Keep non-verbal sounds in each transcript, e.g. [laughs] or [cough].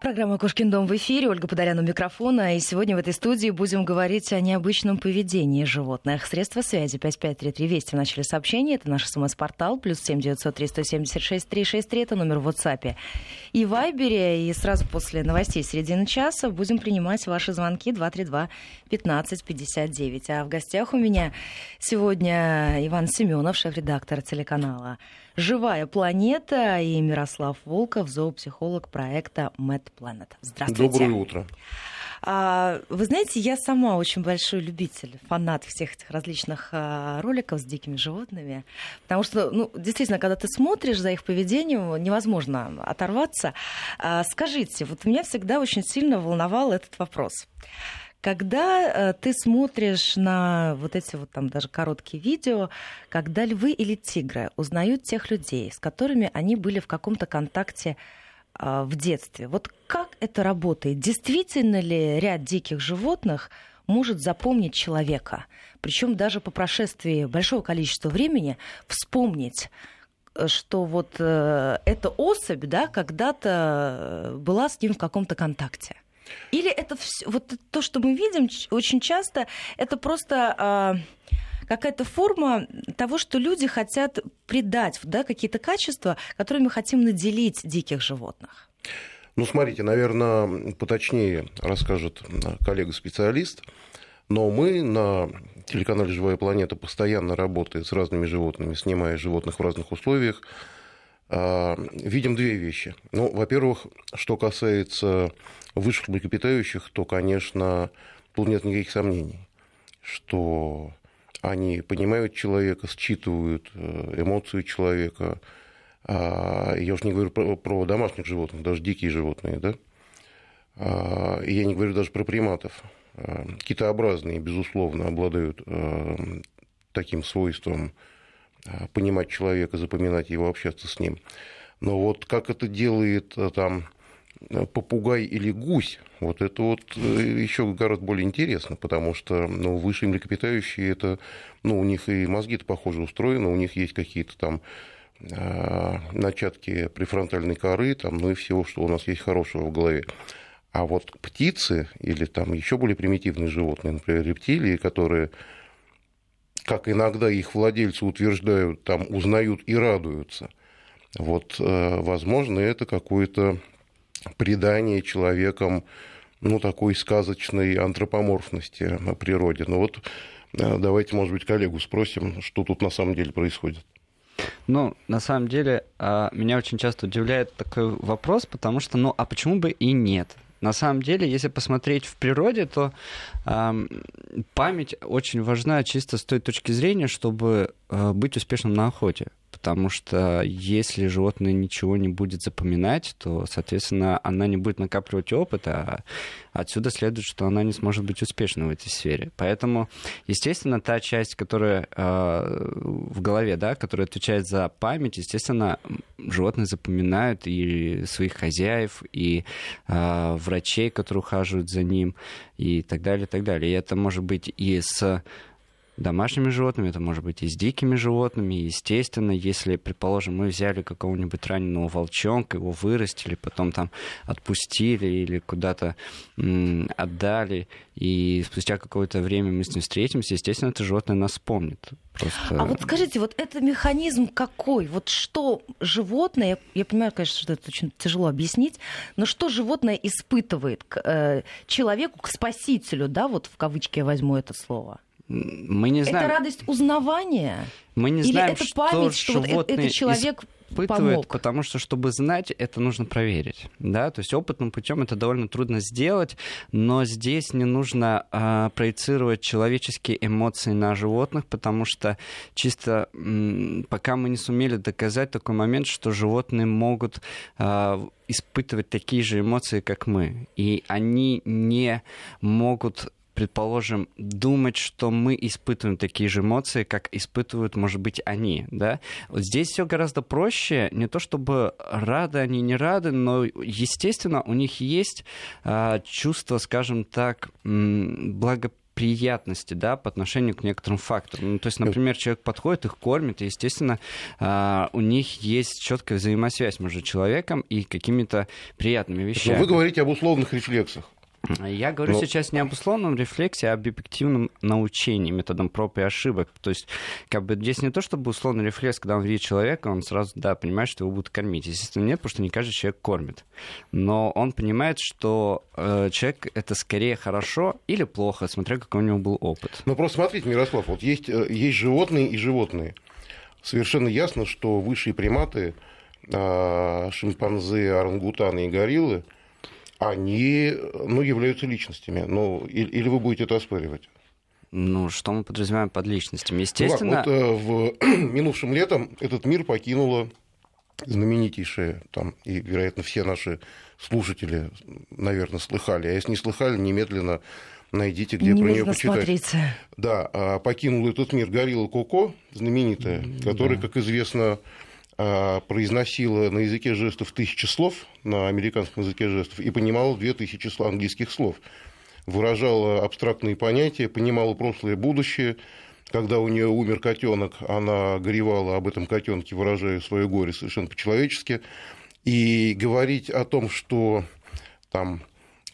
Программа «Кошкин дом» в эфире. Ольга Подолян у микрофона. И сегодня в этой студии будем говорить о необычном поведении животных. Средства связи 5533 Вести в начале сообщения. Это наш смс-портал. Плюс 7903 176 363. Это номер в WhatsApp и Вайбере. И сразу после новостей середины часа будем принимать ваши звонки 232 15 59. А в гостях у меня сегодня Иван Семенов, шеф-редактор телеканала «Живая планета» и Мирослав Волков, зоопсихолог проекта Mad Planet. Здравствуйте. Доброе утро. А, вы знаете, я сама очень большой любитель, фанат всех этих различных а, роликов с дикими животными, потому что, ну, действительно, когда ты смотришь за их поведением, невозможно оторваться. А, скажите, вот меня всегда очень сильно волновал этот вопрос. Когда э, ты смотришь на вот эти вот там даже короткие видео, когда львы или тигры узнают тех людей, с которыми они были в каком-то контакте э, в детстве, вот как это работает? Действительно ли ряд диких животных может запомнить человека? Причем даже по прошествии большого количества времени вспомнить э, что вот э, эта особь да, когда-то была с ним в каком-то контакте. Или это все, вот то, что мы видим очень часто, это просто а, какая-то форма того, что люди хотят придать да, какие-то качества, которые мы хотим наделить диких животных. Ну, смотрите, наверное, поточнее расскажет коллега-специалист, но мы на телеканале «Живая планета» постоянно работаем с разными животными, снимая животных в разных условиях, а, видим две вещи. Ну, во-первых, что касается высших млекопитающих, то, конечно, тут нет никаких сомнений, что они понимают человека, считывают э, эмоции человека. А, я уж не говорю про, домашних животных, даже дикие животные, да? А, я не говорю даже про приматов. А, китообразные, безусловно, обладают э, таким свойством понимать человека, запоминать его, общаться с ним. Но вот как это делает э, там Э, попугай или гусь, вот это вот э, еще гораздо более интересно, потому что ну, высшие млекопитающие, это, ну, у них и мозги-то похоже устроены, у них есть какие-то там э, начатки префронтальной коры, там, ну и всего, что у нас есть хорошего в голове. А вот птицы или там еще более примитивные животные, например, рептилии, которые, как иногда их владельцы утверждают, там узнают и радуются, вот, возможно, это какое-то придание человеком ну, такой сказочной антропоморфности на природе. Но вот э, давайте, может быть, коллегу спросим, что тут на самом деле происходит. Ну, на самом деле, а, меня очень часто удивляет такой вопрос, потому что, ну, а почему бы и нет? На самом деле, если посмотреть в природе, то э, память очень важна чисто с той точки зрения, чтобы э, быть успешным на охоте потому что если животное ничего не будет запоминать, то, соответственно, она не будет накапливать опыт, а отсюда следует, что она не сможет быть успешной в этой сфере. Поэтому, естественно, та часть, которая э, в голове, да, которая отвечает за память, естественно, животные запоминают и своих хозяев, и э, врачей, которые ухаживают за ним, и так далее, и так далее. И это может быть и с домашними животными, это может быть и с дикими животными. Естественно, если, предположим, мы взяли какого-нибудь раненого волчонка, его вырастили, потом там отпустили или куда-то отдали, и спустя какое-то время мы с ним встретимся, естественно, это животное нас вспомнит. Просто... А вот скажите, вот это механизм какой? Вот что животное, я понимаю, конечно, что это очень тяжело объяснить, но что животное испытывает к э, человеку, к спасителю, да, вот в кавычки я возьму это слово? Мы не знаем... Это радость узнавания? Мы не Или знаем, это память, что, что вот этот человек испытывает, помог? потому что, чтобы знать, это нужно проверить. Да? То есть опытным путем это довольно трудно сделать, но здесь не нужно а, проецировать человеческие эмоции на животных, потому что чисто м, пока мы не сумели доказать такой момент, что животные могут а, испытывать такие же эмоции, как мы. И они не могут предположим, думать, что мы испытываем такие же эмоции, как испытывают, может быть, они, да? Вот здесь все гораздо проще, не то чтобы рады они, не рады, но, естественно, у них есть а, чувство, скажем так, благо приятности, да, по отношению к некоторым факторам. Ну, то есть, например, человек подходит, их кормит, и, естественно, а, у них есть четкая взаимосвязь между человеком и какими-то приятными вещами. Но вы говорите об условных рефлексах. Я говорю Но... сейчас не об условном рефлексе, а об объективном научении методом проб и ошибок. То есть, как бы здесь не то, чтобы условный рефлекс, когда он видит человека, он сразу, да, понимает, что его будут кормить. Естественно, нет, потому что не каждый человек кормит. Но он понимает, что э, человек это скорее хорошо или плохо, смотря какой у него был опыт. Ну, просто смотрите, Мирослав, вот есть, э, есть животные и животные. Совершенно ясно, что высшие приматы, э, шимпанзе, орангутаны и гориллы – они ну, являются личностями. Ну, или вы будете это оспаривать? Ну, что мы подразумеваем под личностями? Естественно... Ну, вот, э, в [clears throat] минувшем летом этот мир покинула знаменитейшая, там, и, вероятно, все наши слушатели, наверное, слыхали. А если не слыхали, немедленно найдите, где не про нее почитать. Смотрите. Да, а покинул этот мир Горилла Коко, знаменитая, которая, да. как известно, произносила на языке жестов тысячи слов, на американском языке жестов, и понимала две тысячи английских слов. Выражала абстрактные понятия, понимала прошлое и будущее. Когда у нее умер котенок, она горевала об этом котенке, выражая свое горе совершенно по-человечески. И говорить о том, что там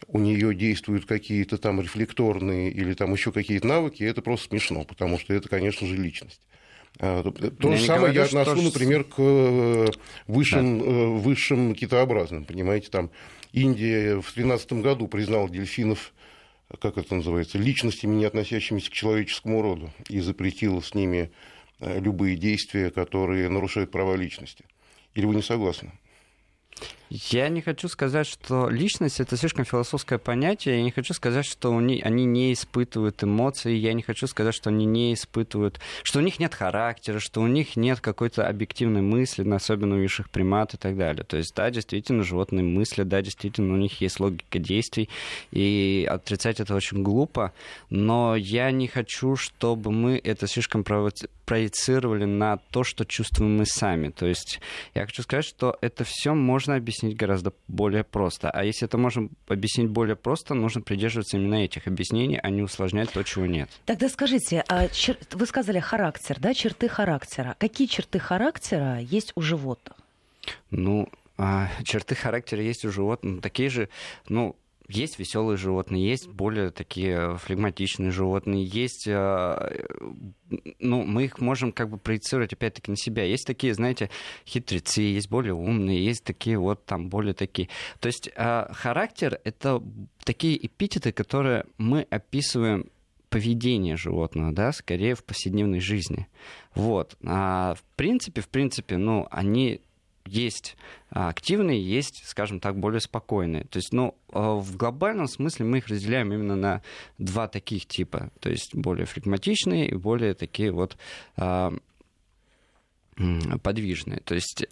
у нее действуют какие-то там рефлекторные или там еще какие-то навыки, это просто смешно, потому что это, конечно же, личность. А, то я же самое говорю, я отношу, например, к э, высшим, да. Э, высшим китообразным. Понимаете, там Индия в 2013 году признала дельфинов, как это называется, личностями, не относящимися к человеческому роду, и запретила с ними э, любые действия, которые нарушают права личности. Или вы не согласны? Я не хочу сказать, что личность это слишком философское понятие. Я не хочу сказать, что они, они не испытывают эмоций. Я не хочу сказать, что они не испытывают, что у них нет характера, что у них нет какой-то объективной мысли, особенно у высших примат и так далее. То есть, да, действительно, животные мысли, да, действительно, у них есть логика действий, и отрицать это очень глупо. Но я не хочу, чтобы мы это слишком проецировали на то, что чувствуем мы сами. То есть, я хочу сказать, что это все можно объяснить объяснить гораздо более просто. А если это можем объяснить более просто, нужно придерживаться именно этих объяснений, а не усложнять то, чего нет. Тогда скажите, а чер... вы сказали характер, да, черты характера. Какие черты характера есть у животных? Ну, а, черты характера есть у животных такие же, ну, есть веселые животные, есть более такие флегматичные животные, есть, э, ну, мы их можем как бы проецировать опять-таки на себя. Есть такие, знаете, хитрецы, есть более умные, есть такие вот там более такие. То есть э, характер — это такие эпитеты, которые мы описываем поведение животного, да, скорее в повседневной жизни. Вот. А в принципе, в принципе, ну, они есть а, активные, есть, скажем так, более спокойные. То есть, ну, а, в глобальном смысле мы их разделяем именно на два таких типа. То есть, более флегматичные и более такие вот а, подвижные. То есть,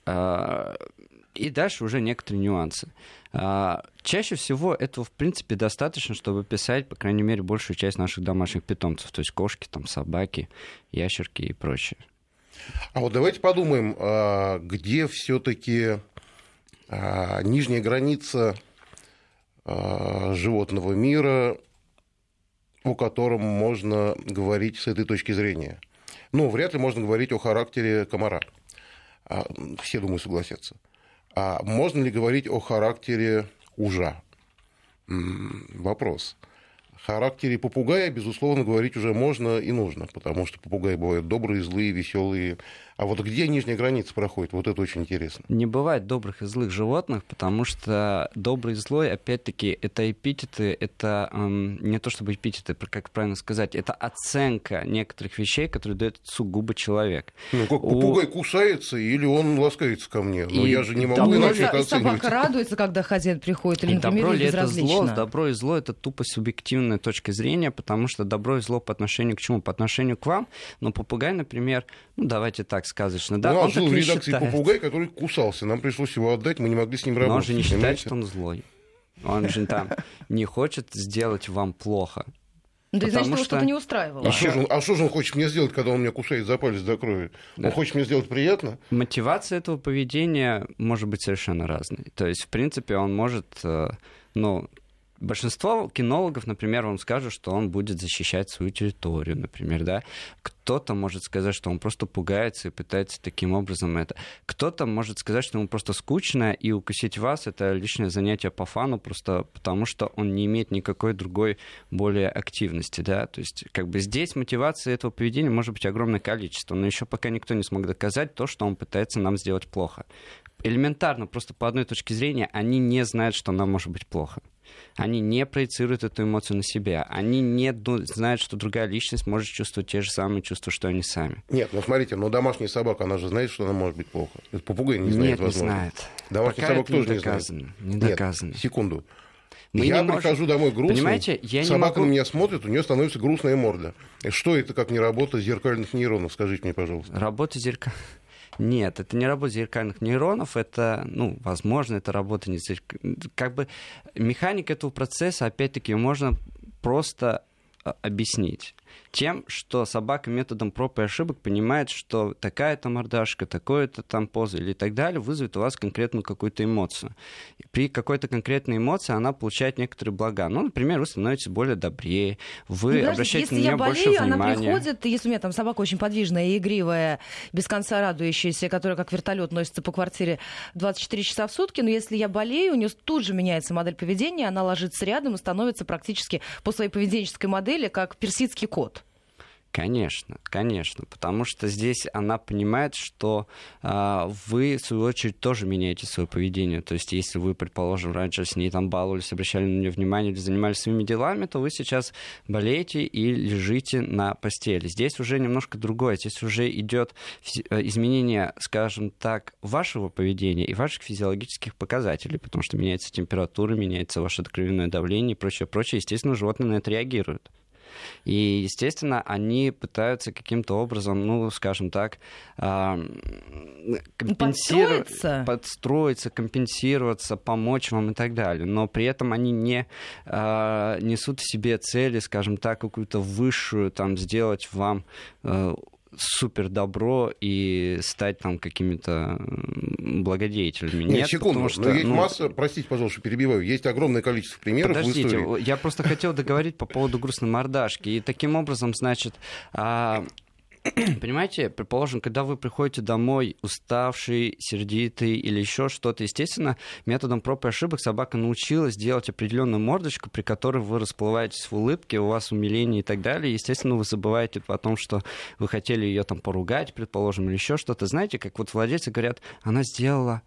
и дальше уже некоторые нюансы. Чаще всего этого, в принципе, достаточно, чтобы писать, по крайней мере, большую часть наших домашних питомцев, то есть кошки, там, собаки, ящерки и прочее. А вот давайте подумаем, а, где все-таки а, нижняя граница а, животного мира, о котором можно говорить с этой точки зрения. Ну, вряд ли можно говорить о характере комара. Все, думаю, согласятся. А можно ли говорить о характере ужа? Вопрос характере попугая, безусловно, говорить уже можно и нужно, потому что попугаи бывают добрые, злые, веселые. А вот где нижняя граница проходит, вот это очень интересно. Не бывает добрых и злых животных, потому что добрый и злой, опять-таки, это эпитеты, это эм, не то чтобы эпитеты, как правильно сказать, это оценка некоторых вещей, которые дает сугубо человек. Ну, как попугай У... кусается или он ласкается ко мне, но и я же не могу добро... иначе это оценивать. собака радуется, когда хозяин приходит, или, например, добро ли это зло? Добро и зло — это тупо субъективно объективной точки зрения, потому что добро и зло по отношению к чему? По отношению к вам. Но попугай, например, ну давайте так сказочно, да, ну, он жил в редакции считает. попугай, который кусался. Нам пришлось его отдать, мы не могли с ним работать. Но он же не считает, что он злой. Он же там не хочет сделать вам плохо. Ну, есть, значит, его что... что-то не устраивало. А, что же, он, а что же он хочет мне сделать, когда он меня кусает за палец до крови? Да. Он хочет мне сделать приятно? Мотивация этого поведения может быть совершенно разной. То есть, в принципе, он может, э, ну, большинство кинологов, например, вам скажут, что он будет защищать свою территорию, например, да. Кто-то может сказать, что он просто пугается и пытается таким образом это. Кто-то может сказать, что ему просто скучно, и укусить вас — это лишнее занятие по фану, просто потому что он не имеет никакой другой более активности, да. То есть как бы здесь мотивация этого поведения может быть огромное количество, но еще пока никто не смог доказать то, что он пытается нам сделать плохо элементарно, просто по одной точке зрения, они не знают, что нам может быть плохо. Они не проецируют эту эмоцию на себя. Они не знают, что другая личность может чувствовать те же самые чувства, что они сами. Нет, ну смотрите, но домашняя собака, она же знает, что она может быть плохо. Это попугай не знает, Нет, возможно. не знает. Домашняя Пока собака тоже не не знает. доказано. Не доказано. Нет, секунду. Мы я не можем- прихожу домой грустный, Понимаете, я не собака могу- на меня смотрит, у нее становится грустная морда. Что это как не работа зеркальных нейронов, скажите мне, пожалуйста. Работа зерка... Нет, это не работа зеркальных нейронов, это, ну, возможно, это работа не зерк... Как бы механика этого процесса, опять-таки, можно просто а, объяснить тем, что собака методом проб и ошибок понимает, что такая-то мордашка, такое-то там поза или так далее вызовет у вас конкретную какую-то эмоцию. При какой-то конкретной эмоции она получает некоторые блага. Ну, например, вы становитесь более добрее, вы Ну, обращаете если на я нее больше болею, она внимания. приходит, если у меня там собака очень подвижная и игривая, без конца радующаяся, которая как вертолет носится по квартире 24 часа в сутки, но если я болею, у нее тут же меняется модель поведения, она ложится рядом и становится практически по своей поведенческой модели как персидский кот. Конечно, конечно, потому что здесь она понимает, что а, вы, в свою очередь, тоже меняете свое поведение. То есть, если вы, предположим, раньше с ней там баловались, обращали на нее внимание или занимались своими делами, то вы сейчас болеете и лежите на постели. Здесь уже немножко другое. Здесь уже идет э, изменение, скажем так, вашего поведения и ваших физиологических показателей, потому что меняется температура, меняется ваше кровяное давление и прочее, прочее. Естественно, животные на это реагируют. И, естественно, они пытаются каким-то образом, ну, скажем так, а, компенсировать, Подстроиться? подстроиться, компенсироваться, помочь вам и так далее. Но при этом они не а, несут в себе цели, скажем так, какую-то высшую, там, сделать вам э, супер добро и стать там какими-то благодетелями. Нет, Нет, секунду, потому что, но есть ну, масса, простите, пожалуйста, перебиваю, есть огромное количество примеров в Подождите, истории. я просто хотел договорить по поводу грустной мордашки. И таким образом, значит, а, [clears throat] понимаете, предположим, когда вы приходите домой уставший, сердитый или еще что-то, естественно, методом проб и ошибок собака научилась делать определенную мордочку, при которой вы расплываетесь в улыбке, у вас умиление и так далее. Естественно, вы забываете о том, что вы хотели ее там поругать, предположим, или еще что-то. Знаете, как вот владельцы говорят, она сделала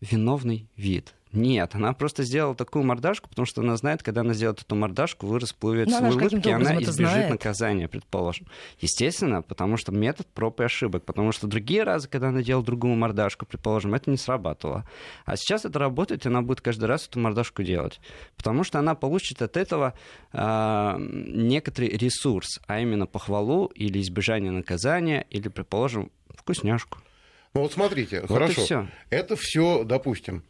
виновный вид. Нет, она просто сделала такую мордашку, потому что она знает, когда она сделает эту мордашку, вы расплываетесь Но в она же улыбке, каким-то и она избежит знает. наказания, предположим. Естественно, потому что метод проб и ошибок. Потому что другие разы, когда она делала другую мордашку, предположим, это не срабатывало. А сейчас это работает, и она будет каждый раз эту мордашку делать. Потому что она получит от этого а, некоторый ресурс, а именно похвалу или избежание наказания, или, предположим, вкусняшку. Ну вот смотрите, Вот и хорошо, всё. это все, допустим,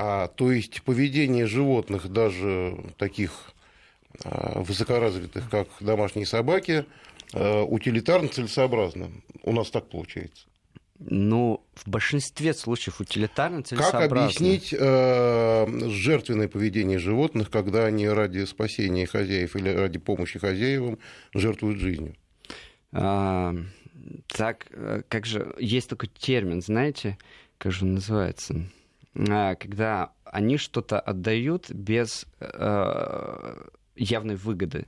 а, то есть поведение животных, даже таких а, высокоразвитых, как домашние собаки, а, утилитарно целесообразно. У нас так получается. Ну, в большинстве случаев утилитарно Как целесообразно. объяснить э, жертвенное поведение животных, когда они ради спасения хозяев или ради помощи хозяевам жертвуют жизнью? А, так, э, как же, есть такой термин, знаете, как же он называется? А, когда они что-то отдают без э, явной выгоды.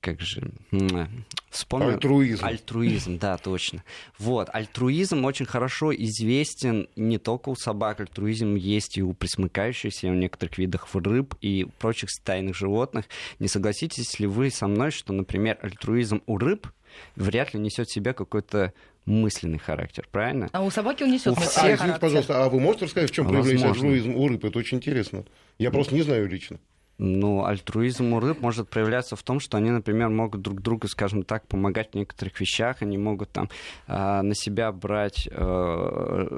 Как же? м, Вспомнил. Альтруизм. Альтруизм, да, точно. Вот, альтруизм очень хорошо известен не только у собак, альтруизм есть и у присмыкающихся, и у некоторых видов рыб и прочих стайных животных. Не согласитесь ли вы со мной, что, например, альтруизм у рыб вряд ли несет в себя какой-то мысленный характер, правильно? А у собаки он несет У мысленный всех- А, извините, характер. пожалуйста, а вы можете рассказать, в чем проявляется альтруизм у рыб? Это очень интересно. Я просто не знаю лично. Ну, альтруизм у рыб может проявляться в том, что они, например, могут друг другу, скажем так, помогать в некоторых вещах, они могут там а, на себя брать э,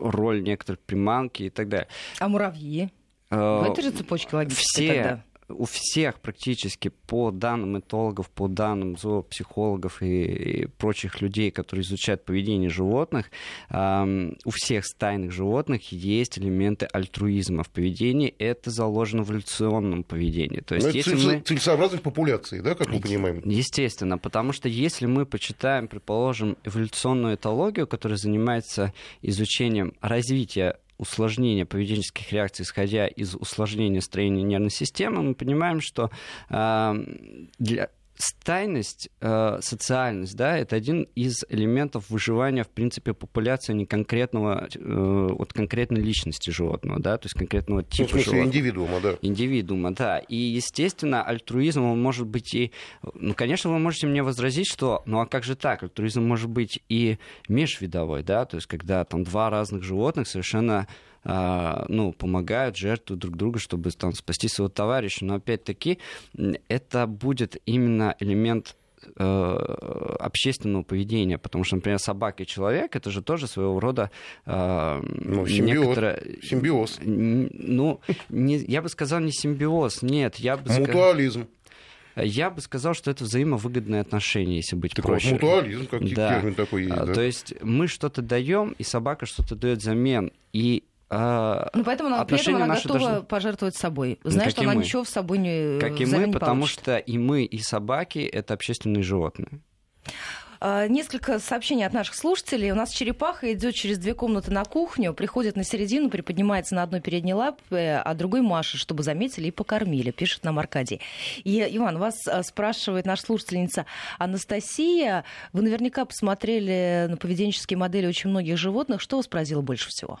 роль некоторых приманки и так далее. А муравьи? Э, В этой же цепочке логической все тогда. У всех практически по данным этологов, по данным зоопсихологов и, и прочих людей, которые изучают поведение животных, э, у всех стайных животных есть элементы альтруизма в поведении. Это заложено в эволюционном поведении. То есть, Но если цель, мы... целесообразность популяции, да, как мы понимаем? Естественно, потому что если мы почитаем, предположим, эволюционную этологию, которая занимается изучением развития усложнения поведенческих реакций, исходя из усложнения строения нервной системы, мы понимаем, что э, для, стайность, э, социальность, да, это один из элементов выживания, в принципе, популяции не конкретного, э, от конкретной личности животного, да, то есть конкретного типа ну, в смысле, животного. индивидуума, да. Индивидуума, да. И, естественно, альтруизм, он может быть и... Ну, конечно, вы можете мне возразить, что, ну, а как же так? Альтруизм может быть и межвидовой, да, то есть когда там два разных животных совершенно ну, помогают, жертвуют друг друга, чтобы там, спасти своего товарища. Но опять-таки это будет именно элемент э, общественного поведения, потому что, например, собака и человек это же тоже своего рода э, ну, симбиоз. Некоторое... симбиоз. Ну, не, я бы сказал не симбиоз, нет, я бы мутуализм. Сказал... Я бы сказал, что это взаимовыгодные отношения, если быть так проще. Мутуализм, как да. термин такой есть. Да? То есть мы что-то даем, и собака что-то дает взамен. И а, ну, поэтому она, при этом она готова должны... пожертвовать собой, зная, что она мы. ничего в собой не Как и мы, не потому получит. что и мы, и собаки — это общественные животные. А, несколько сообщений от наших слушателей. У нас черепаха идет через две комнаты на кухню, приходит на середину, приподнимается на одной передней лапе, а другой машет, чтобы заметили и покормили, пишет нам Аркадий. И, Иван, вас а, спрашивает наша слушательница Анастасия. Вы наверняка посмотрели на поведенческие модели очень многих животных. Что вас поразило больше всего?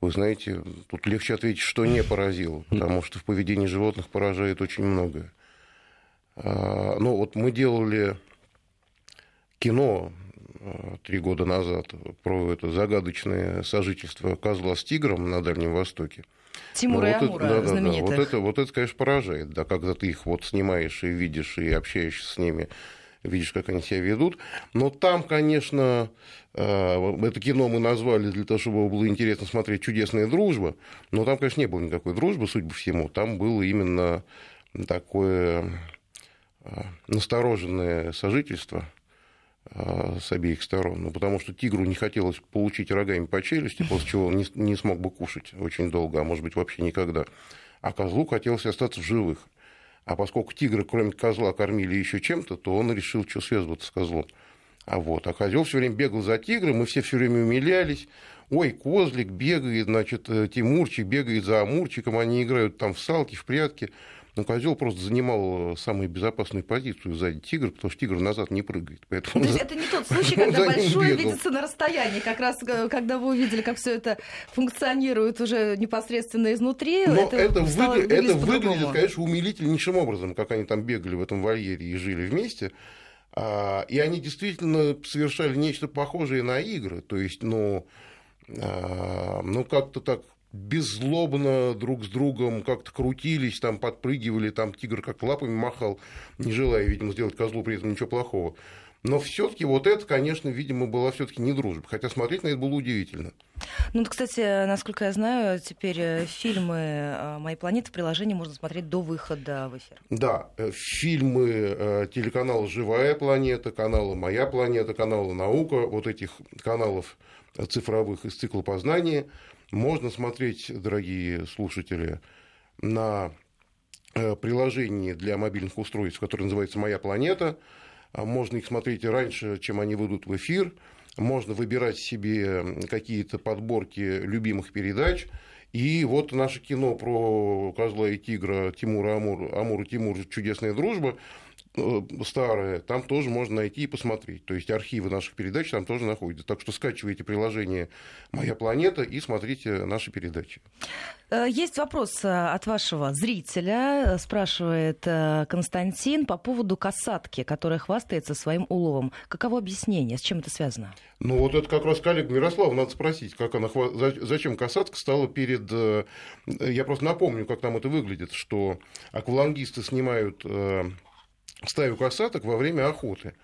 Вы знаете, тут легче ответить, что не поразило, потому что в поведении животных поражает очень многое. А, ну, вот мы делали кино а, три года назад про это загадочное сожительство козла с тигром на Дальнем Востоке. Тимура ну, и вот Амура, это, да, да, да, вот это, вот это, конечно, поражает, да, когда ты их вот снимаешь и видишь, и общаешься с ними видишь, как они себя ведут. Но там, конечно, э, это кино мы назвали для того, чтобы было интересно смотреть «Чудесная дружба», но там, конечно, не было никакой дружбы, судя по всему. Там было именно такое э, настороженное сожительство э, с обеих сторон. Ну, потому что тигру не хотелось получить рогами по челюсти, [laughs] после чего он не, не смог бы кушать очень долго, а может быть вообще никогда. А козлу хотелось остаться в живых. А поскольку тигра, кроме козла, кормили еще чем-то, то он решил, что связываться с козлом. А вот, а козел все время бегал за тигром, мы все все время умилялись. Ой, козлик бегает, значит, э, Тимурчик бегает за Амурчиком, они играют там в салки, в прятки. Но козел просто занимал э, самую безопасную позицию сзади тигра, потому что тигр назад не прыгает. Поэтому То есть это не тот случай, [laughs] когда большое видится на расстоянии, как раз э, когда вы увидели, как все это функционирует уже непосредственно изнутри. Но это, это, выгля... это выглядит, конечно, умилительнейшим образом, как они там бегали в этом вольере и жили вместе. А, и они действительно совершали нечто похожее на игры. То есть, ну, а, ну как-то так беззлобно друг с другом как-то крутились, там подпрыгивали, там тигр как лапами махал, не желая, видимо, сделать козлу при этом ничего плохого. Но все-таки вот это, конечно, видимо, была все-таки не дружба. Хотя смотреть на это было удивительно. Ну, кстати, насколько я знаю, теперь э, фильмы э, «Моей планеты» в приложении можно смотреть до выхода в эфир. Да, э, фильмы телеканала «Живая планета», канала «Моя планета», канала «Наука», вот этих каналов цифровых из цикла познания – можно смотреть, дорогие слушатели, на э, приложении для мобильных устройств, которое называется «Моя планета». А можно их смотреть раньше, чем они выйдут в эфир. Можно выбирать себе какие-то подборки любимых передач. И вот наше кино про козла и тигра Тимура Амур, Амур и Тимур «Чудесная дружба» старое, там тоже можно найти и посмотреть. То есть архивы наших передач там тоже находятся. Так что скачивайте приложение «Моя планета» и смотрите наши передачи. Э, есть вопрос э, от вашего зрителя, спрашивает Константин по поводу касатки, которая хвастается своим уловом. Каково объяснение, с чем это связано? Ну вот это как раз коллега Мирослав, надо спросить, как она, зачем касатка стала перед... Я просто напомню, как там это выглядит, что аквалангисты снимают стаю касаток во время охоты.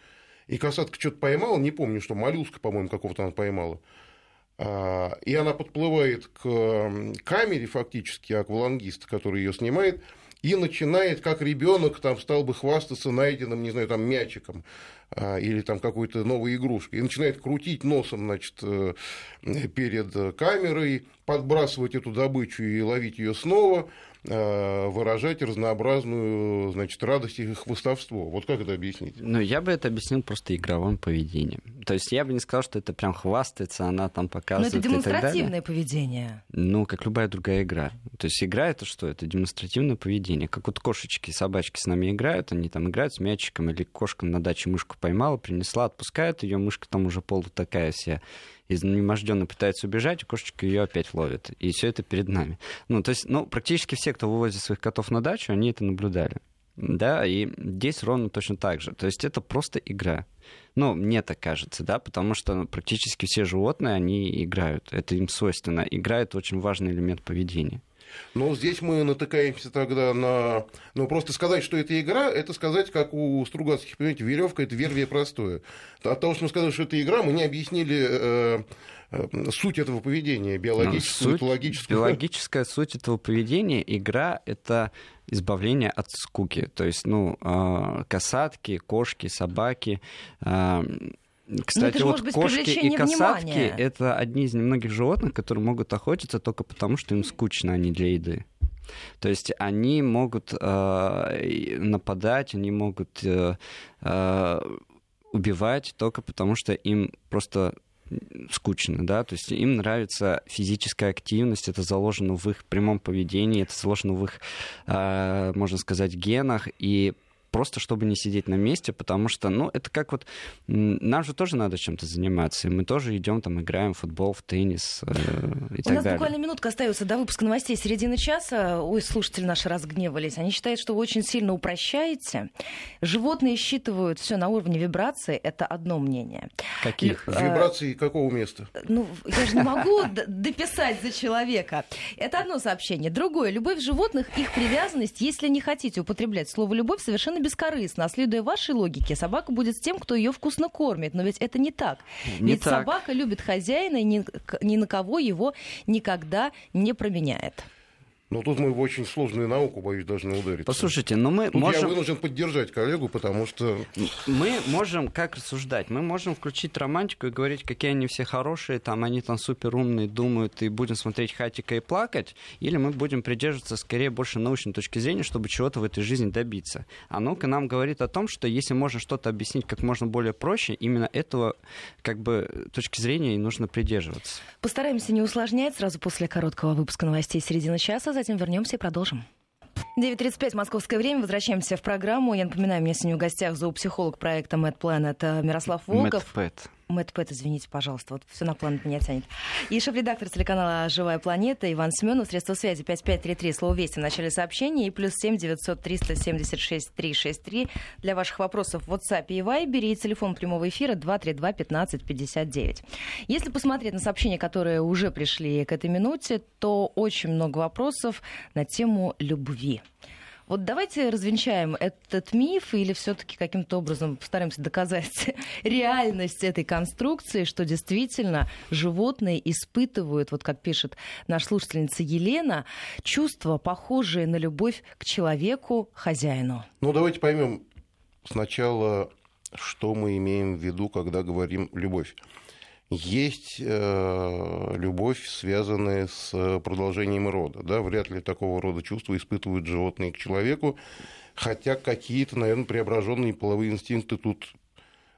И касатка что-то поймала, не помню, что моллюска, по-моему, какого-то она поймала. а, и она подплывает к камере фактически аквалангиста, который ее снимает, и начинает, как ребенок, там стал бы хвастаться найденным, не знаю, там мячиком а, или там какой-то новой игрушкой, и начинает крутить носом, значит, э, перед камерой, подбрасывать эту добычу и ловить ее снова, выражать разнообразную значит, радость и хвостовство. Вот как это объяснить? Ну, я бы это объяснил просто игровым поведением. То есть я бы не сказал, что это прям хвастается, она там показывает. Но это демонстративное поведение. Ну, как любая другая игра. То есть игра это что? Это демонстративное поведение. Как вот кошечки, собачки с нами играют, они там играют с мячиком, или кошка на даче мышку поймала, принесла, отпускают ее, мышка там уже полу такая вся изнеможденно пытается убежать, кошечка ее опять ловит. И все это перед нами. Ну, то есть, ну, практически все, кто вывозит своих котов на дачу, они это наблюдали. Да, и здесь ровно точно так же. То есть это просто игра. Ну, мне так кажется, да, потому что ну, практически все животные, они играют. Это им свойственно. Игра — это очень важный элемент поведения. Но здесь мы натыкаемся тогда на... Ну, просто сказать, что это игра, это сказать, как у Стругацких, понимаете, веревка это вервие простое. От того, что мы сказали, что это игра, мы не объяснили э, э, суть этого поведения, биологическую, ну, суть, Биологическая суть этого поведения, игра — это избавление от скуки. То есть, ну, э, касатки, кошки, собаки, ну, Кстати, ну, вот кошки и касатки внимания. это одни из немногих животных, которые могут охотиться только потому, что им скучно, а не для еды. То есть они могут э, нападать, они могут э, э, убивать только потому, что им просто скучно, да, то есть им нравится физическая активность, это заложено в их прямом поведении, это заложено в их, э, можно сказать, генах, и просто чтобы не сидеть на месте, потому что, ну, это как вот... Нам же тоже надо чем-то заниматься, и мы тоже идем там, играем в футбол, в теннис э, и У так нас буквально минутка остается до выпуска новостей середины часа. Ой, слушатели наши разгневались. Они считают, что вы очень сильно упрощаете. Животные считывают все на уровне вибрации. Это одно мнение. Каких? Л- Вибрации какого места? Ну, я же не [laughs] могу дописать за человека. Это одно сообщение. Другое. Любовь животных, их привязанность, если не хотите употреблять слово «любовь», совершенно бескорыстно. А следуя вашей логике, собака будет с тем, кто ее вкусно кормит. Но ведь это не так. Не ведь так. собака любит хозяина и ни, ни на кого его никогда не променяет. Но тут мы в очень сложную науку, боюсь, должны ударить. Послушайте, но мы тут можем... Я вынужден поддержать коллегу, потому что... Мы можем как рассуждать? Мы можем включить романтику и говорить, какие они все хорошие, там они там супер умные, думают, и будем смотреть хатика и плакать, или мы будем придерживаться скорее больше научной точки зрения, чтобы чего-то в этой жизни добиться. А наука нам говорит о том, что если можно что-то объяснить как можно более проще, именно этого как бы точки зрения и нужно придерживаться. Постараемся не усложнять сразу после короткого выпуска новостей середины часа затем вернемся и продолжим. 9.35 московское время. Возвращаемся в программу. Я напоминаю, у меня сегодня в гостях зоопсихолог проекта Mad Planet э, Мирослав Волков. Mad Мэтт Пэт, извините, пожалуйста, вот все на планет меня тянет. И шеф-редактор телеканала «Живая планета» Иван Семенов, средства связи 5533, слово «Вести» в начале сообщения, и плюс 7 900 376 363 для ваших вопросов в WhatsApp и Viber, и телефон прямого эфира 232 15 59. Если посмотреть на сообщения, которые уже пришли к этой минуте, то очень много вопросов на тему любви. Вот давайте развенчаем этот миф или все-таки каким-то образом постараемся доказать [laughs] реальность этой конструкции, что действительно животные испытывают, вот как пишет наша слушательница Елена, чувства, похожие на любовь к человеку, хозяину. Ну, давайте поймем сначала, что мы имеем в виду, когда говорим любовь есть э, любовь, связанная с продолжением рода. Да? Вряд ли такого рода чувства испытывают животные к человеку, хотя какие-то, наверное, преображенные половые инстинкты тут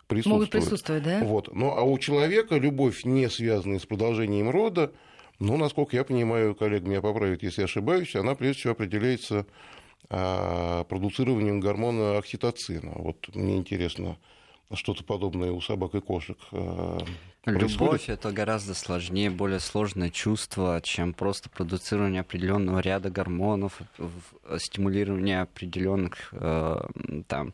присутствуют. Могут присутствовать, да? Вот. Ну, а у человека любовь, не связанная с продолжением рода, ну, насколько я понимаю, коллега меня поправит, если я ошибаюсь, она прежде всего определяется а, продуцированием гормона окситоцина. Вот мне интересно, что-то подобное у собак и кошек э, Любовь это гораздо сложнее, более сложное чувство, чем просто продуцирование определенного ряда гормонов, стимулирование определенных э, там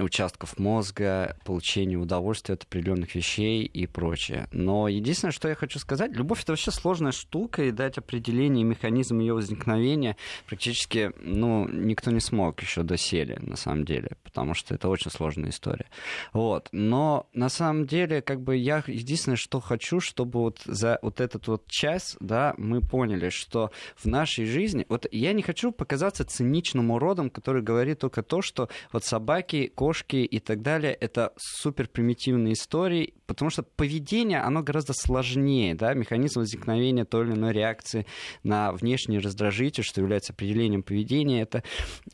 участков мозга, получения удовольствия от определенных вещей и прочее. Но единственное, что я хочу сказать, любовь это вообще сложная штука, и дать определение и механизм ее возникновения практически, ну, никто не смог еще доселе, на самом деле, потому что это очень сложная история. Вот. Но на самом деле, как бы я единственное, что хочу, чтобы вот за вот этот вот час, да, мы поняли, что в нашей жизни, вот я не хочу показаться циничным уродом, который говорит только то, что вот собаки, кошки и так далее, это супер примитивные истории, потому что поведение, оно гораздо сложнее, да, механизм возникновения той или иной реакции на внешний раздражитель, что является определением поведения, это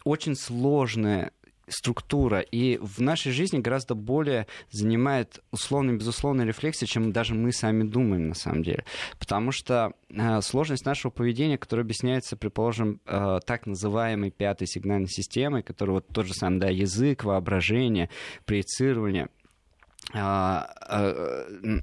очень сложная структура, и в нашей жизни гораздо более занимает условно безусловная рефлексия, чем даже мы сами думаем на самом деле. Потому что э, сложность нашего поведения, которая объясняется, предположим, э, так называемой пятой сигнальной системой, которая вот тот же самый, да, язык, воображение, проецирование, а, э,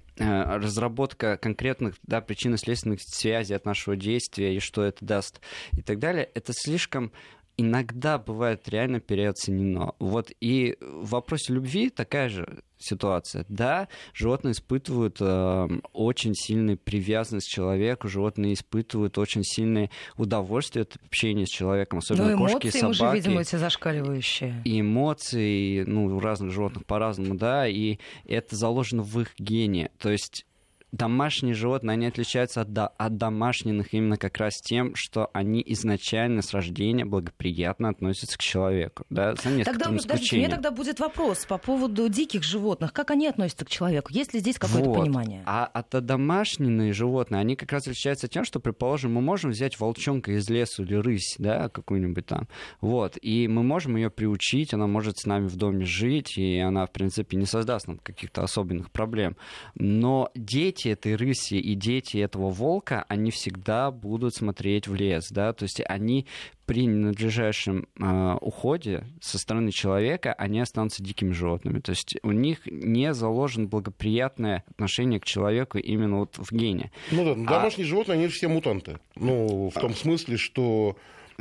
разработка конкретных да, причинно-следственных связей от нашего действия и что это даст и так далее, это слишком иногда бывает реально переоценено. Вот и в вопросе любви такая же ситуация. Да, животные испытывают э, очень сильную привязанность к человеку, животные испытывают очень сильное удовольствие от общения с человеком, особенно Но кошки и собаки. мы же видим эти зашкаливающие. И эмоции, ну, у разных животных по-разному, да, и это заложено в их гене. То есть домашние животные, они отличаются от, до, от домашних именно как раз тем, что они изначально с рождения благоприятно относятся к человеку. Да, за тогда, подождите, у меня тогда будет вопрос по поводу диких животных. Как они относятся к человеку? Есть ли здесь какое-то вот. понимание? А от домашние животные, они как раз отличаются тем, что, предположим, мы можем взять волчонка из леса или рысь, да, какую-нибудь там, вот, и мы можем ее приучить, она может с нами в доме жить, и она, в принципе, не создаст нам каких-то особенных проблем. Но дети дети этой рыси и дети этого волка, они всегда будут смотреть в лес, да, то есть они при надлежащем э, уходе со стороны человека, они останутся дикими животными. То есть у них не заложено благоприятное отношение к человеку именно вот в гене. Ну да, а домашние а... животные, они все мутанты. Ну, в том смысле, что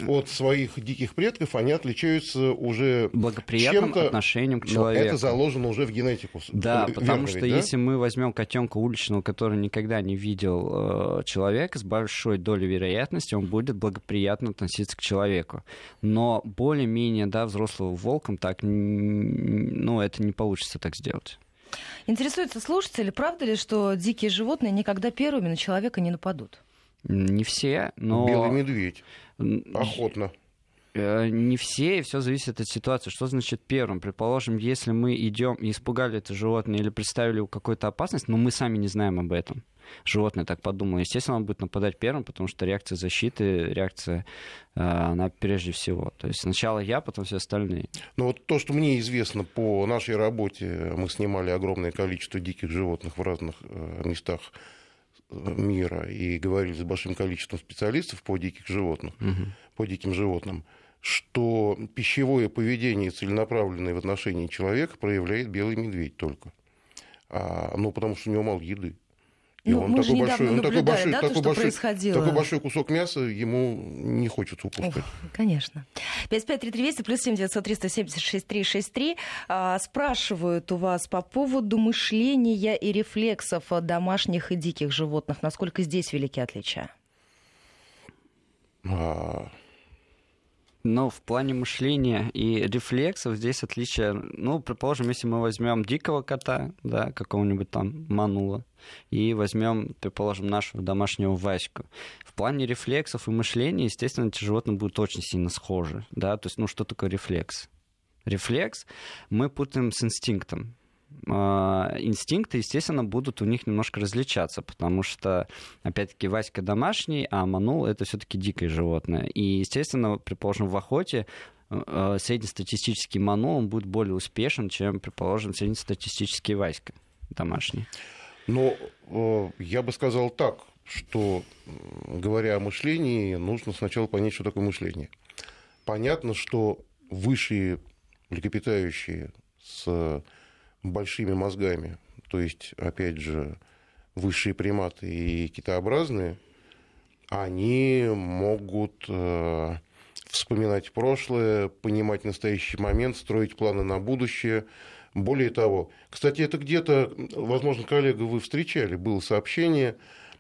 от своих диких предков, они отличаются уже благоприятным отношением к человеку. это заложено уже в генетику. Да, Верно потому что ведь, да? если мы возьмем котенка уличного, который никогда не видел э, человека, с большой долей вероятности он будет благоприятно относиться к человеку. Но более-менее, да, взрослого волком так, ну, это не получится так сделать. Интересуется слушатели, правда ли, что дикие животные никогда первыми на человека не нападут? Не все, но... Белый медведь. Охотно. Э, не все, и все зависит от ситуации. Что значит первым? Предположим, если мы идем и испугали это животное или представили какую-то опасность, но мы сами не знаем об этом. Животное так подумало. Естественно, он будет нападать первым, потому что реакция защиты, реакция, э, она прежде всего. То есть сначала я, потом все остальные. Ну вот то, что мне известно по нашей работе, мы снимали огромное количество диких животных в разных э, местах мира и говорили с большим количеством специалистов по диких животных, угу. по диким животным, что пищевое поведение, целенаправленное в отношении человека, проявляет белый медведь только. А, ну, потому что у него мало еды. И ну, он такой большой, он такой большой, да, такой, то, большой такой большой кусок мяса ему не хочется упускать. Ох, конечно. 553320 плюс 7 903 176 363. А, спрашивают у вас по поводу мышления и рефлексов домашних и диких животных. Насколько здесь велики отличия? А, но в плане мышления и рефлексов здесь отличие, ну, предположим, если мы возьмем дикого кота, да, какого-нибудь там манула, и возьмем, предположим, нашего домашнего Ваську. В плане рефлексов и мышления, естественно, эти животные будут очень сильно схожи, да, то есть, ну, что такое рефлекс? Рефлекс мы путаем с инстинктом. А, инстинкты, естественно, будут у них немножко различаться, потому что, опять-таки, Васька домашний, а Манул — это все таки дикое животное. И, естественно, предположим, в охоте а, среднестатистический Манул он будет более успешен, чем, предположим, среднестатистический Васька домашний. Но э, я бы сказал так, что, говоря о мышлении, нужно сначала понять, что такое мышление. Понятно, что высшие млекопитающие с большими мозгами, то есть, опять же, высшие приматы и китообразные, они могут э, вспоминать прошлое, понимать настоящий момент, строить планы на будущее. Более того, кстати, это где-то, возможно, коллега, вы встречали, было сообщение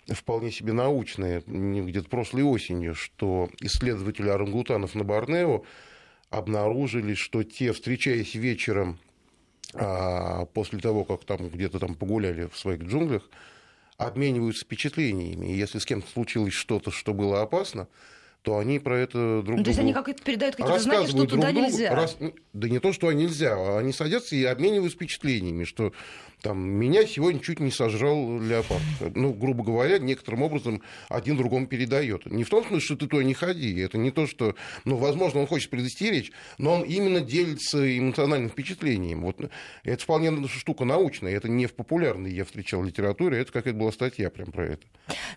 вполне себе научное, где-то прошлой осенью, что исследователи орангутанов на Борнео обнаружили, что те, встречаясь вечером а, после того, как там где-то там погуляли в своих джунглях, обмениваются впечатлениями. И если с кем-то случилось что-то, что было опасно, то они про это друг ну, То есть другу они как-то передают какие-то знаки, что туда другу, нельзя. Раз... Да не то, что нельзя, а они садятся и обмениваются впечатлениями, что там, меня сегодня чуть не сожрал леопард. Ну, грубо говоря, некоторым образом один другому передает. Не в том смысле, что ты туда не ходи. Это не то, что... Ну, возможно, он хочет предостеречь, но он именно делится эмоциональным впечатлением. Вот это вполне штука научная. Это не в популярной я встречал литературе. Это какая-то была статья прям про это.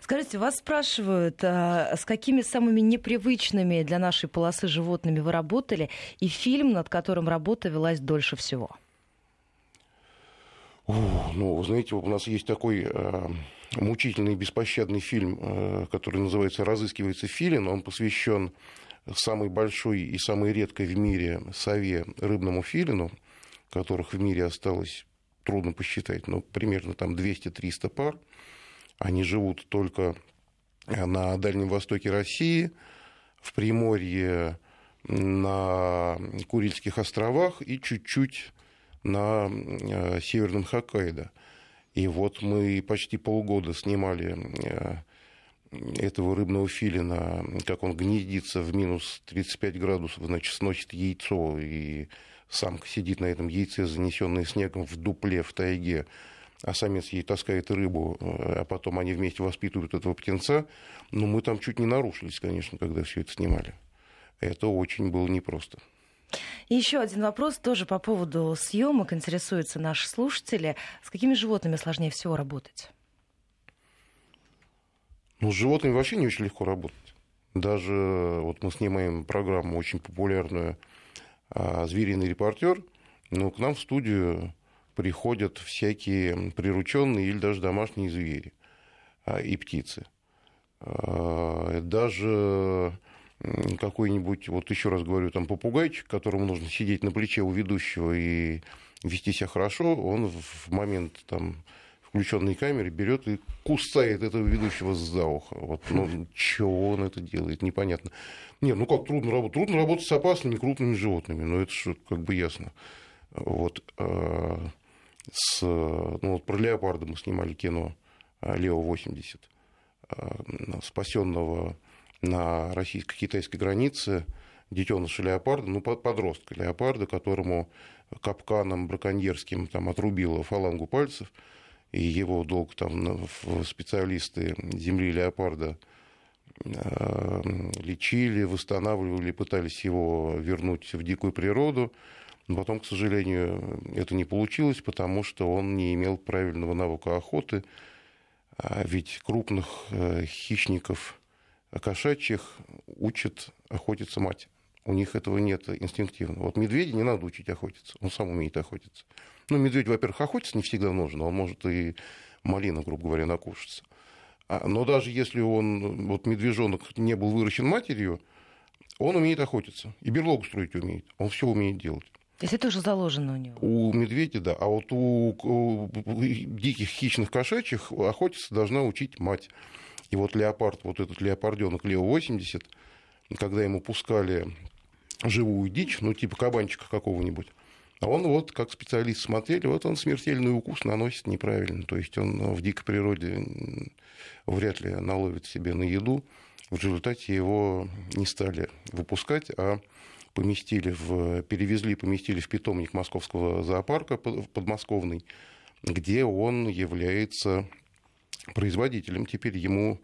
Скажите, вас спрашивают, а, с какими самыми непривычными для нашей полосы животными вы работали, и фильм, над которым работа велась дольше всего? Ну, вы знаете, у нас есть такой э, мучительный, беспощадный фильм, э, который называется «Разыскивается филин». Он посвящен самой большой и самой редкой в мире сове рыбному филину, которых в мире осталось трудно посчитать, но примерно там 200-300 пар. Они живут только на Дальнем Востоке России, в Приморье, на Курильских островах и чуть-чуть на э, северном Хоккайдо. И вот мы почти полгода снимали э, этого рыбного филина, как он гнездится в минус 35 градусов, значит, сносит яйцо, и самка сидит на этом яйце, занесенное снегом в дупле, в тайге, а самец ей таскает рыбу, э, а потом они вместе воспитывают этого птенца. Ну, мы там чуть не нарушились, конечно, когда все это снимали. Это очень было непросто. И еще один вопрос тоже по поводу съемок. Интересуются наши слушатели. С какими животными сложнее всего работать? Ну, с животными вообще не очень легко работать. Даже вот мы снимаем программу очень популярную а, «Звериный репортер», но к нам в студию приходят всякие прирученные или даже домашние звери а, и птицы. А, даже какой-нибудь, вот еще раз говорю, там попугайчик, которому нужно сидеть на плече у ведущего и вести себя хорошо, он в момент там включенной камеры берет и кусает этого ведущего за ухо. Вот, ну, чего он это делает, непонятно. Не, ну как трудно работать? Трудно работать с опасными крупными животными, но это что как бы ясно. Вот, а, с, ну, вот про леопарда мы снимали кино а, Лео-80, а, спасенного на российско-китайской границе детеныша леопарда, ну, подростка леопарда, которому капканом браконьерским там отрубило фалангу пальцев, и его долг там специалисты земли леопарда э, лечили, восстанавливали, пытались его вернуть в дикую природу. Потом, к сожалению, это не получилось, потому что он не имел правильного навыка охоты. А ведь крупных э, хищников кошачьих учат охотиться мать. У них этого нет инстинктивно. Вот медведя не надо учить охотиться, он сам умеет охотиться. Ну, медведь, во-первых, охотиться не всегда нужно, он может и малина, грубо говоря, накушаться. А, но даже если он, вот медвежонок не был выращен матерью, он умеет охотиться. И берлогу строить умеет. Он все умеет делать. То есть это уже заложено у него? У медведя, да. А вот у, у диких хищных кошачьих охотиться должна учить мать. И вот леопард, вот этот леопарденок Лео-80, когда ему пускали живую дичь, ну, типа кабанчика какого-нибудь, а он вот, как специалист смотрели, вот он смертельный укус наносит неправильно. То есть он в дикой природе вряд ли наловит себе на еду. В результате его не стали выпускать, а поместили в, перевезли, поместили в питомник московского зоопарка подмосковный, где он является производителем. Теперь ему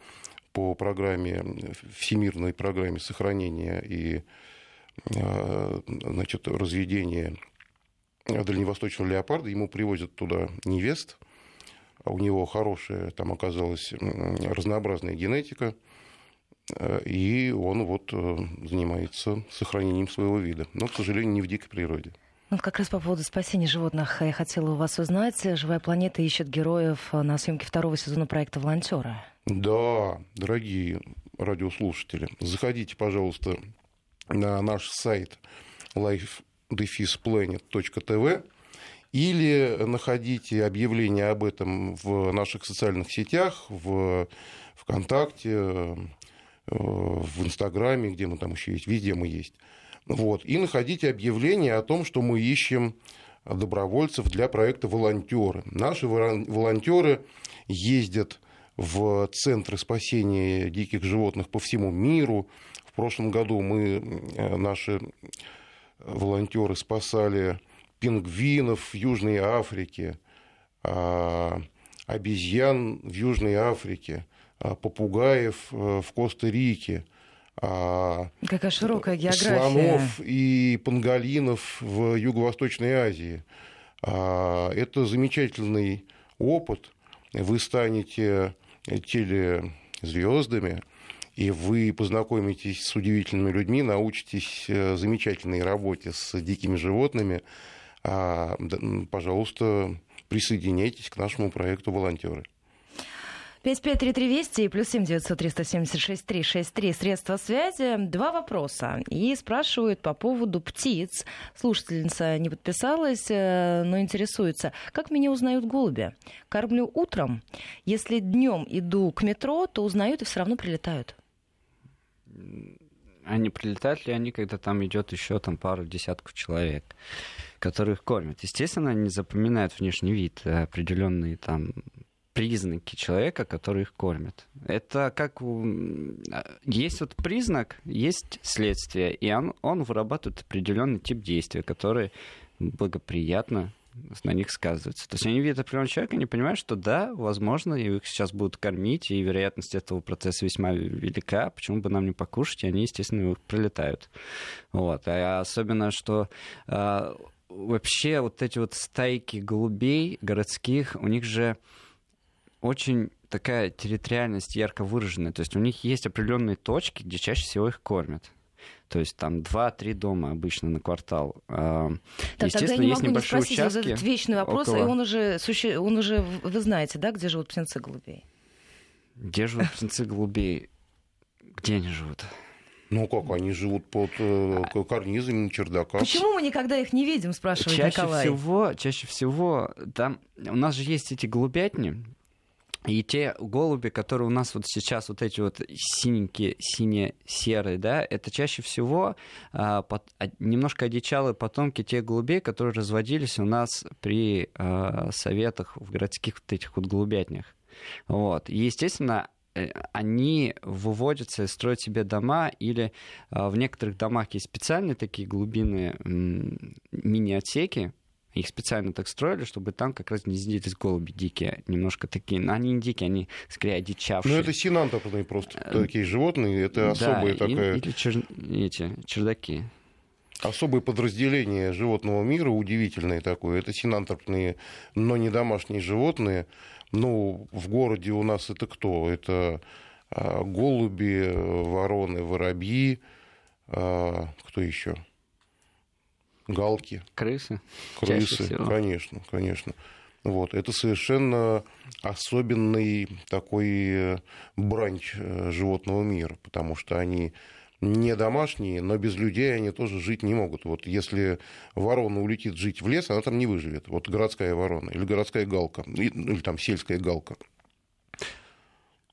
по программе, всемирной программе сохранения и а, значит, разведения дальневосточного леопарда, ему привозят туда невест, а у него хорошая там оказалась разнообразная генетика, и он вот э, занимается сохранением своего вида, но, к сожалению, не в дикой природе. Ну, как раз по поводу спасения животных я хотела у вас узнать. «Живая планета» ищет героев на съемке второго сезона проекта «Волонтеры». Да, дорогие радиослушатели, заходите, пожалуйста, на наш сайт life-planet.tv или находите объявления об этом в наших социальных сетях, в ВКонтакте, э, в Инстаграме, где мы там еще есть, везде мы есть. Вот. И находите объявление о том, что мы ищем добровольцев для проекта «Волонтеры». Наши волонтеры ездят в центры спасения диких животных по всему миру. В прошлом году мы, э, наши волонтеры спасали пингвинов в Южной Африке, а, обезьян в Южной Африке, попугаев э, в Коста-Рике, а, Какая широкая география. слонов и панголинов в Юго-Восточной Азии. Это замечательный опыт. Вы станете телезвездами, и вы познакомитесь с удивительными людьми, научитесь э, замечательной работе с дикими животными. Пожалуйста, присоединяйтесь к нашему проекту «Волонтеры». 553320 и плюс 7 900 376 363 средства связи. Два вопроса. И спрашивают по поводу птиц. Слушательница не подписалась, э, но интересуется. Как меня узнают голуби? Кормлю утром. Если днем иду к метро, то узнают и все равно прилетают. Они прилетают ли они, когда там идет еще там пару десятков человек, которых кормят? Естественно, они запоминают внешний вид, э, определенные там признаки человека, который их кормит. Это как есть вот признак, есть следствие, и он, он вырабатывает определенный тип действия, который благоприятно на них сказывается. То есть они видят определенного человека, они понимают, что да, возможно, их сейчас будут кормить, и вероятность этого процесса весьма велика, почему бы нам не покушать, и они, естественно, прилетают. Вот. А особенно, что а, вообще вот эти вот стайки голубей городских, у них же очень такая территориальность ярко выраженная. То есть у них есть определенные точки, где чаще всего их кормят. То есть там 2-3 дома обычно на квартал. А, так, Естественно, есть небольшие не участки. Вот этот вечный вопрос, около... и он уже, он уже, вы знаете, да, где живут птенцы голубей? Где живут птенцы голубей? Где они живут? Ну как, они живут под э, карнизами на чердаках. Почему мы никогда их не видим, спрашивает чаще Николай. Всего, чаще всего, там у нас же есть эти голубятни, и те голуби, которые у нас вот сейчас, вот эти вот синенькие, сине-серые, да, это чаще всего а, под, а, немножко одичалые потомки тех голубей, которые разводились у нас при а, советах в городских вот этих вот голубятнях. Вот. И, естественно, э, они выводятся и строят себе дома, или а, в некоторых домах есть специальные такие глубинные мини-отсеки, их специально так строили, чтобы там как раз гнездились голуби дикие, немножко такие. Но они не дикие, они скорее одичавшие. Ну, это синантропные просто э, такие животные, это особые да, такая... или чер... эти, чердаки. Особое подразделение животного мира, удивительное такое, это синантропные, но не домашние животные. Ну, в городе у нас это кто? Это а, голуби, вороны, воробьи, а, кто еще? Галки. Крысы. Крысы, конечно, конечно. Вот. Это совершенно особенный такой э, бранч э, животного мира, потому что они не домашние, но без людей они тоже жить не могут. Вот если ворона улетит жить в лес, она там не выживет. Вот городская ворона или городская галка, или, или там сельская галка.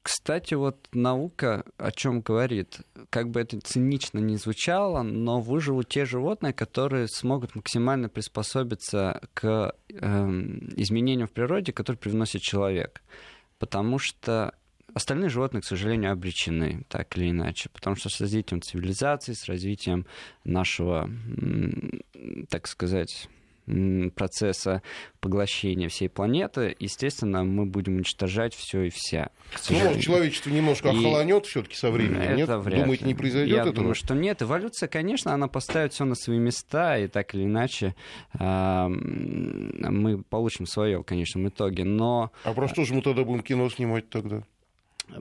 Кстати, вот наука о чем говорит, как бы это цинично не звучало, но выживут те животные, которые смогут максимально приспособиться к э, изменениям в природе, которые привносит человек. Потому что остальные животные, к сожалению, обречены, так или иначе. Потому что с развитием цивилизации, с развитием нашего, так сказать, процесса поглощения всей планеты, естественно, мы будем уничтожать все и вся. Ну, человечество немножко и охолонет все-таки со временем, это нет? Вряд Думаете, не произойдет Я этого? думаю, что нет. Эволюция, конечно, она поставит все на свои места, и так или иначе э, мы получим свое в конечном итоге, но... А про что же мы тогда будем кино снимать тогда?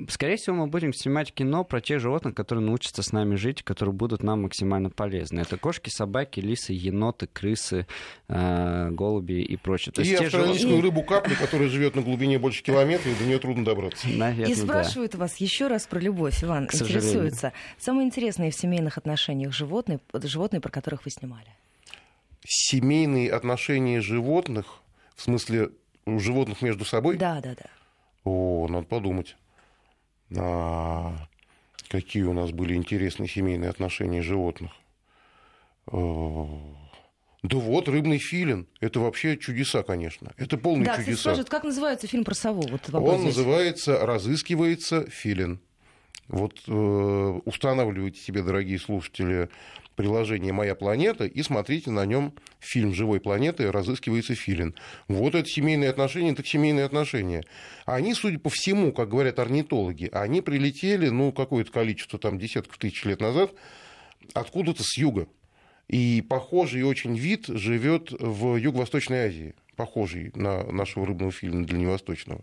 Скорее всего, мы будем снимать кино про тех животных, которые научатся с нами жить, которые будут нам максимально полезны. Это кошки, собаки, лисы, еноты, крысы, э, голуби и прочее. То и есть австралийскую рыбу капли, которая живет на глубине больше километра, и до нее трудно добраться. Наверное, и спрашивают да. вас еще раз про любовь, Иван. К интересуется. Самые интересные в семейных отношениях животные, животные, про которых вы снимали? Семейные отношения животных, в смысле животных между собой? Да, да, да. О, надо подумать какие у нас были интересные семейные отношения животных. А, да вот, рыбный филин. Это вообще чудеса, конечно. Это полные да, чудеса. Скажет, как называется фильм про сову? Вот Он здесь. называется «Разыскивается филин». Вот э, устанавливайте себе, дорогие слушатели, приложение «Моя планета» и смотрите на нем фильм «Живой планеты. Разыскивается филин». Вот это семейные отношения, так семейные отношения. Они, судя по всему, как говорят орнитологи, они прилетели, ну, какое-то количество, там, десятков тысяч лет назад, откуда-то с юга. И похожий очень вид живет в Юго-Восточной Азии, похожий на нашего рыбного филина дальневосточного.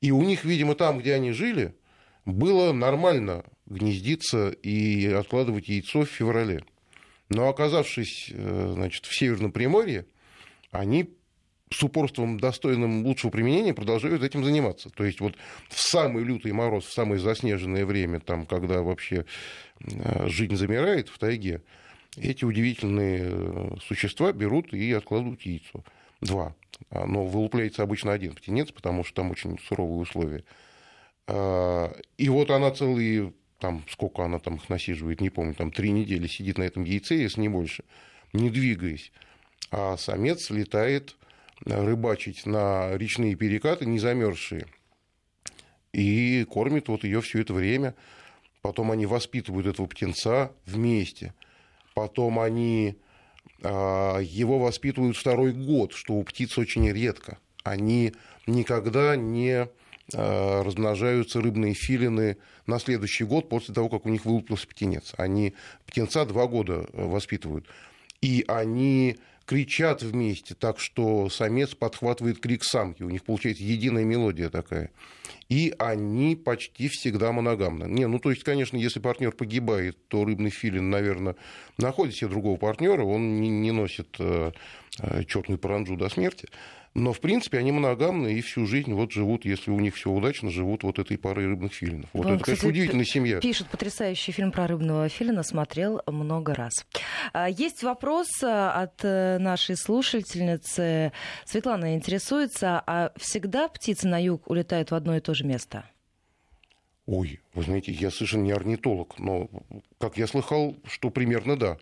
И у них, видимо, там, где они жили, было нормально гнездиться и откладывать яйцо в феврале. Но оказавшись э, значит, в Северном Приморье, они с упорством, достойным лучшего применения, продолжают этим заниматься. То есть вот в самый лютый мороз, в самое заснеженное время, там, когда вообще э, жизнь замирает в тайге, эти удивительные э, существа берут и откладывают яйцо. Два. Но вылупляется обычно один птенец, потому что там очень суровые условия. А, и вот она целые, там, сколько она там их насиживает, не помню, там три недели сидит на этом яйце, если не больше, не двигаясь. А самец летает рыбачить на речные перекаты, не замерзшие. И кормит вот ее все это время. Потом они воспитывают этого птенца вместе. Потом они а, его воспитывают второй год, что у птиц очень редко. Они никогда не Э, размножаются рыбные филины на следующий год после того, как у них вылупился птенец. Они птенца два года э, воспитывают. И они кричат вместе, так что самец подхватывает крик самки. У них получается единая мелодия такая. И они почти всегда моногамны. Не, ну то есть, конечно, если партнер погибает, то рыбный филин, наверное, находит себе другого партнера, он не, не носит э, э, черную паранджу до смерти. Но, в принципе, они моногамны и всю жизнь вот живут, если у них все удачно, живут вот этой парой рыбных филинов. Вот ну, это, кстати, конечно, удивительная семья. Пишет потрясающий фильм про рыбного филина, смотрел много раз. А, есть вопрос а, от э, нашей слушательницы. Светлана интересуется, а всегда птицы на юг улетают в одно и то же место? Ой, вы знаете, я совершенно не орнитолог, но, как я слыхал, что примерно да.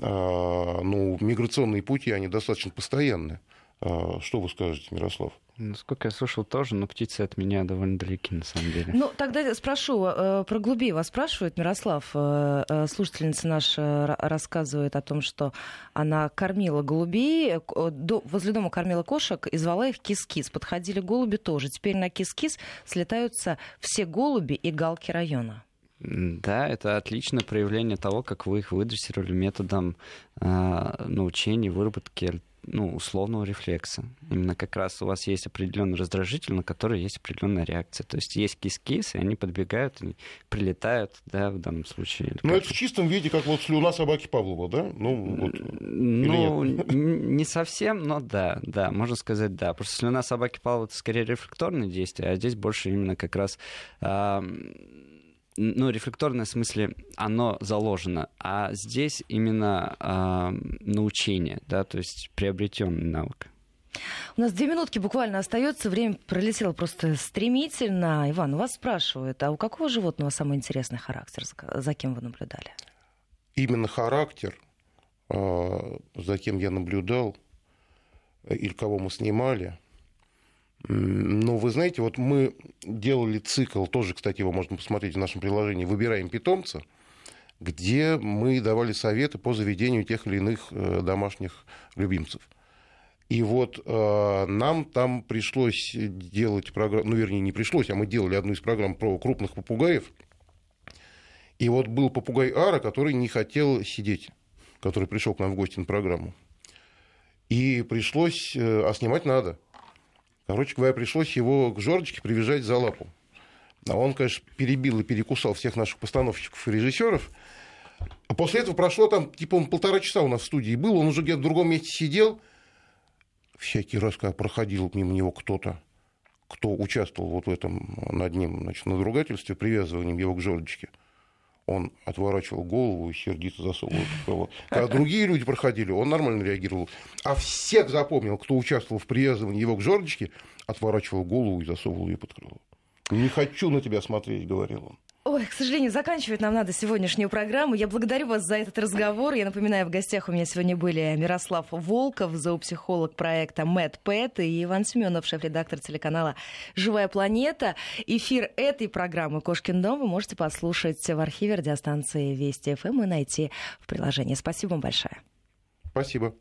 А, ну, миграционные пути, они достаточно постоянные. А, что вы скажете, Мирослав? Насколько я слышал тоже, но птицы от меня довольно далеки, на самом деле. Ну, тогда спрошу, э, про голубей вас спрашивает Мирослав. Э, э, слушательница наша рассказывает о том, что она кормила голубей, возле дома кормила кошек и звала их кис-кис. Подходили голуби тоже. Теперь на кис-кис слетаются все голуби и галки района. Да, это отличное проявление того, как вы их выдрессировали методом э, научения, выработки ну, условного рефлекса. Именно как раз у вас есть определенный раздражитель, на который есть определенная реакция. То есть есть кис-кис, и они подбегают, и прилетают, да, в данном случае. Ну, это в чистом виде, как вот слюна собаки Павлова, да? Ну, вот. ну не совсем, но да, да, можно сказать да. Просто слюна собаки Павлова это скорее рефлекторное действие, а здесь больше именно как раз ну, рефлекторное в смысле, оно заложено, а здесь именно э, научение, да, то есть приобретенный навык. У нас две минутки буквально остается, время пролетело просто стремительно. Иван, у вас спрашивают, а у какого животного самый интересный характер, за кем вы наблюдали? Именно характер, а, за кем я наблюдал, или кого мы снимали, ну, вы знаете, вот мы делали цикл, тоже, кстати, его можно посмотреть в нашем приложении «Выбираем питомца», где мы давали советы по заведению тех или иных э, домашних любимцев. И вот э, нам там пришлось делать программу, ну, вернее, не пришлось, а мы делали одну из программ про крупных попугаев. И вот был попугай Ара, который не хотел сидеть, который пришел к нам в гости на программу. И пришлось, э, а снимать надо – Короче говоря, пришлось его к Жорочке привязать за лапу. А он, конечно, перебил и перекусал всех наших постановщиков и режиссеров. А после этого прошло там, типа, он полтора часа у нас в студии был, он уже где-то в другом месте сидел. Всякий раз, когда проходил мимо него кто-то, кто участвовал вот в этом над ним, значит, надругательстве, привязыванием его к жердочке, он отворачивал голову и сердито засовывал провод. [laughs] Когда другие люди проходили, он нормально реагировал. А всех запомнил, кто участвовал в привязывании его к жердочке, отворачивал голову и засовывал ее под крыло. «Не хочу на тебя смотреть», — говорил он. Ой, к сожалению, заканчивать нам надо сегодняшнюю программу. Я благодарю вас за этот разговор. Я напоминаю, в гостях у меня сегодня были Мирослав Волков, зоопсихолог проекта МЭД и Иван Семенов, шеф-редактор телеканала «Живая планета». Эфир этой программы «Кошкин дом» вы можете послушать в архиве радиостанции Вести ФМ и найти в приложении. Спасибо вам большое. Спасибо.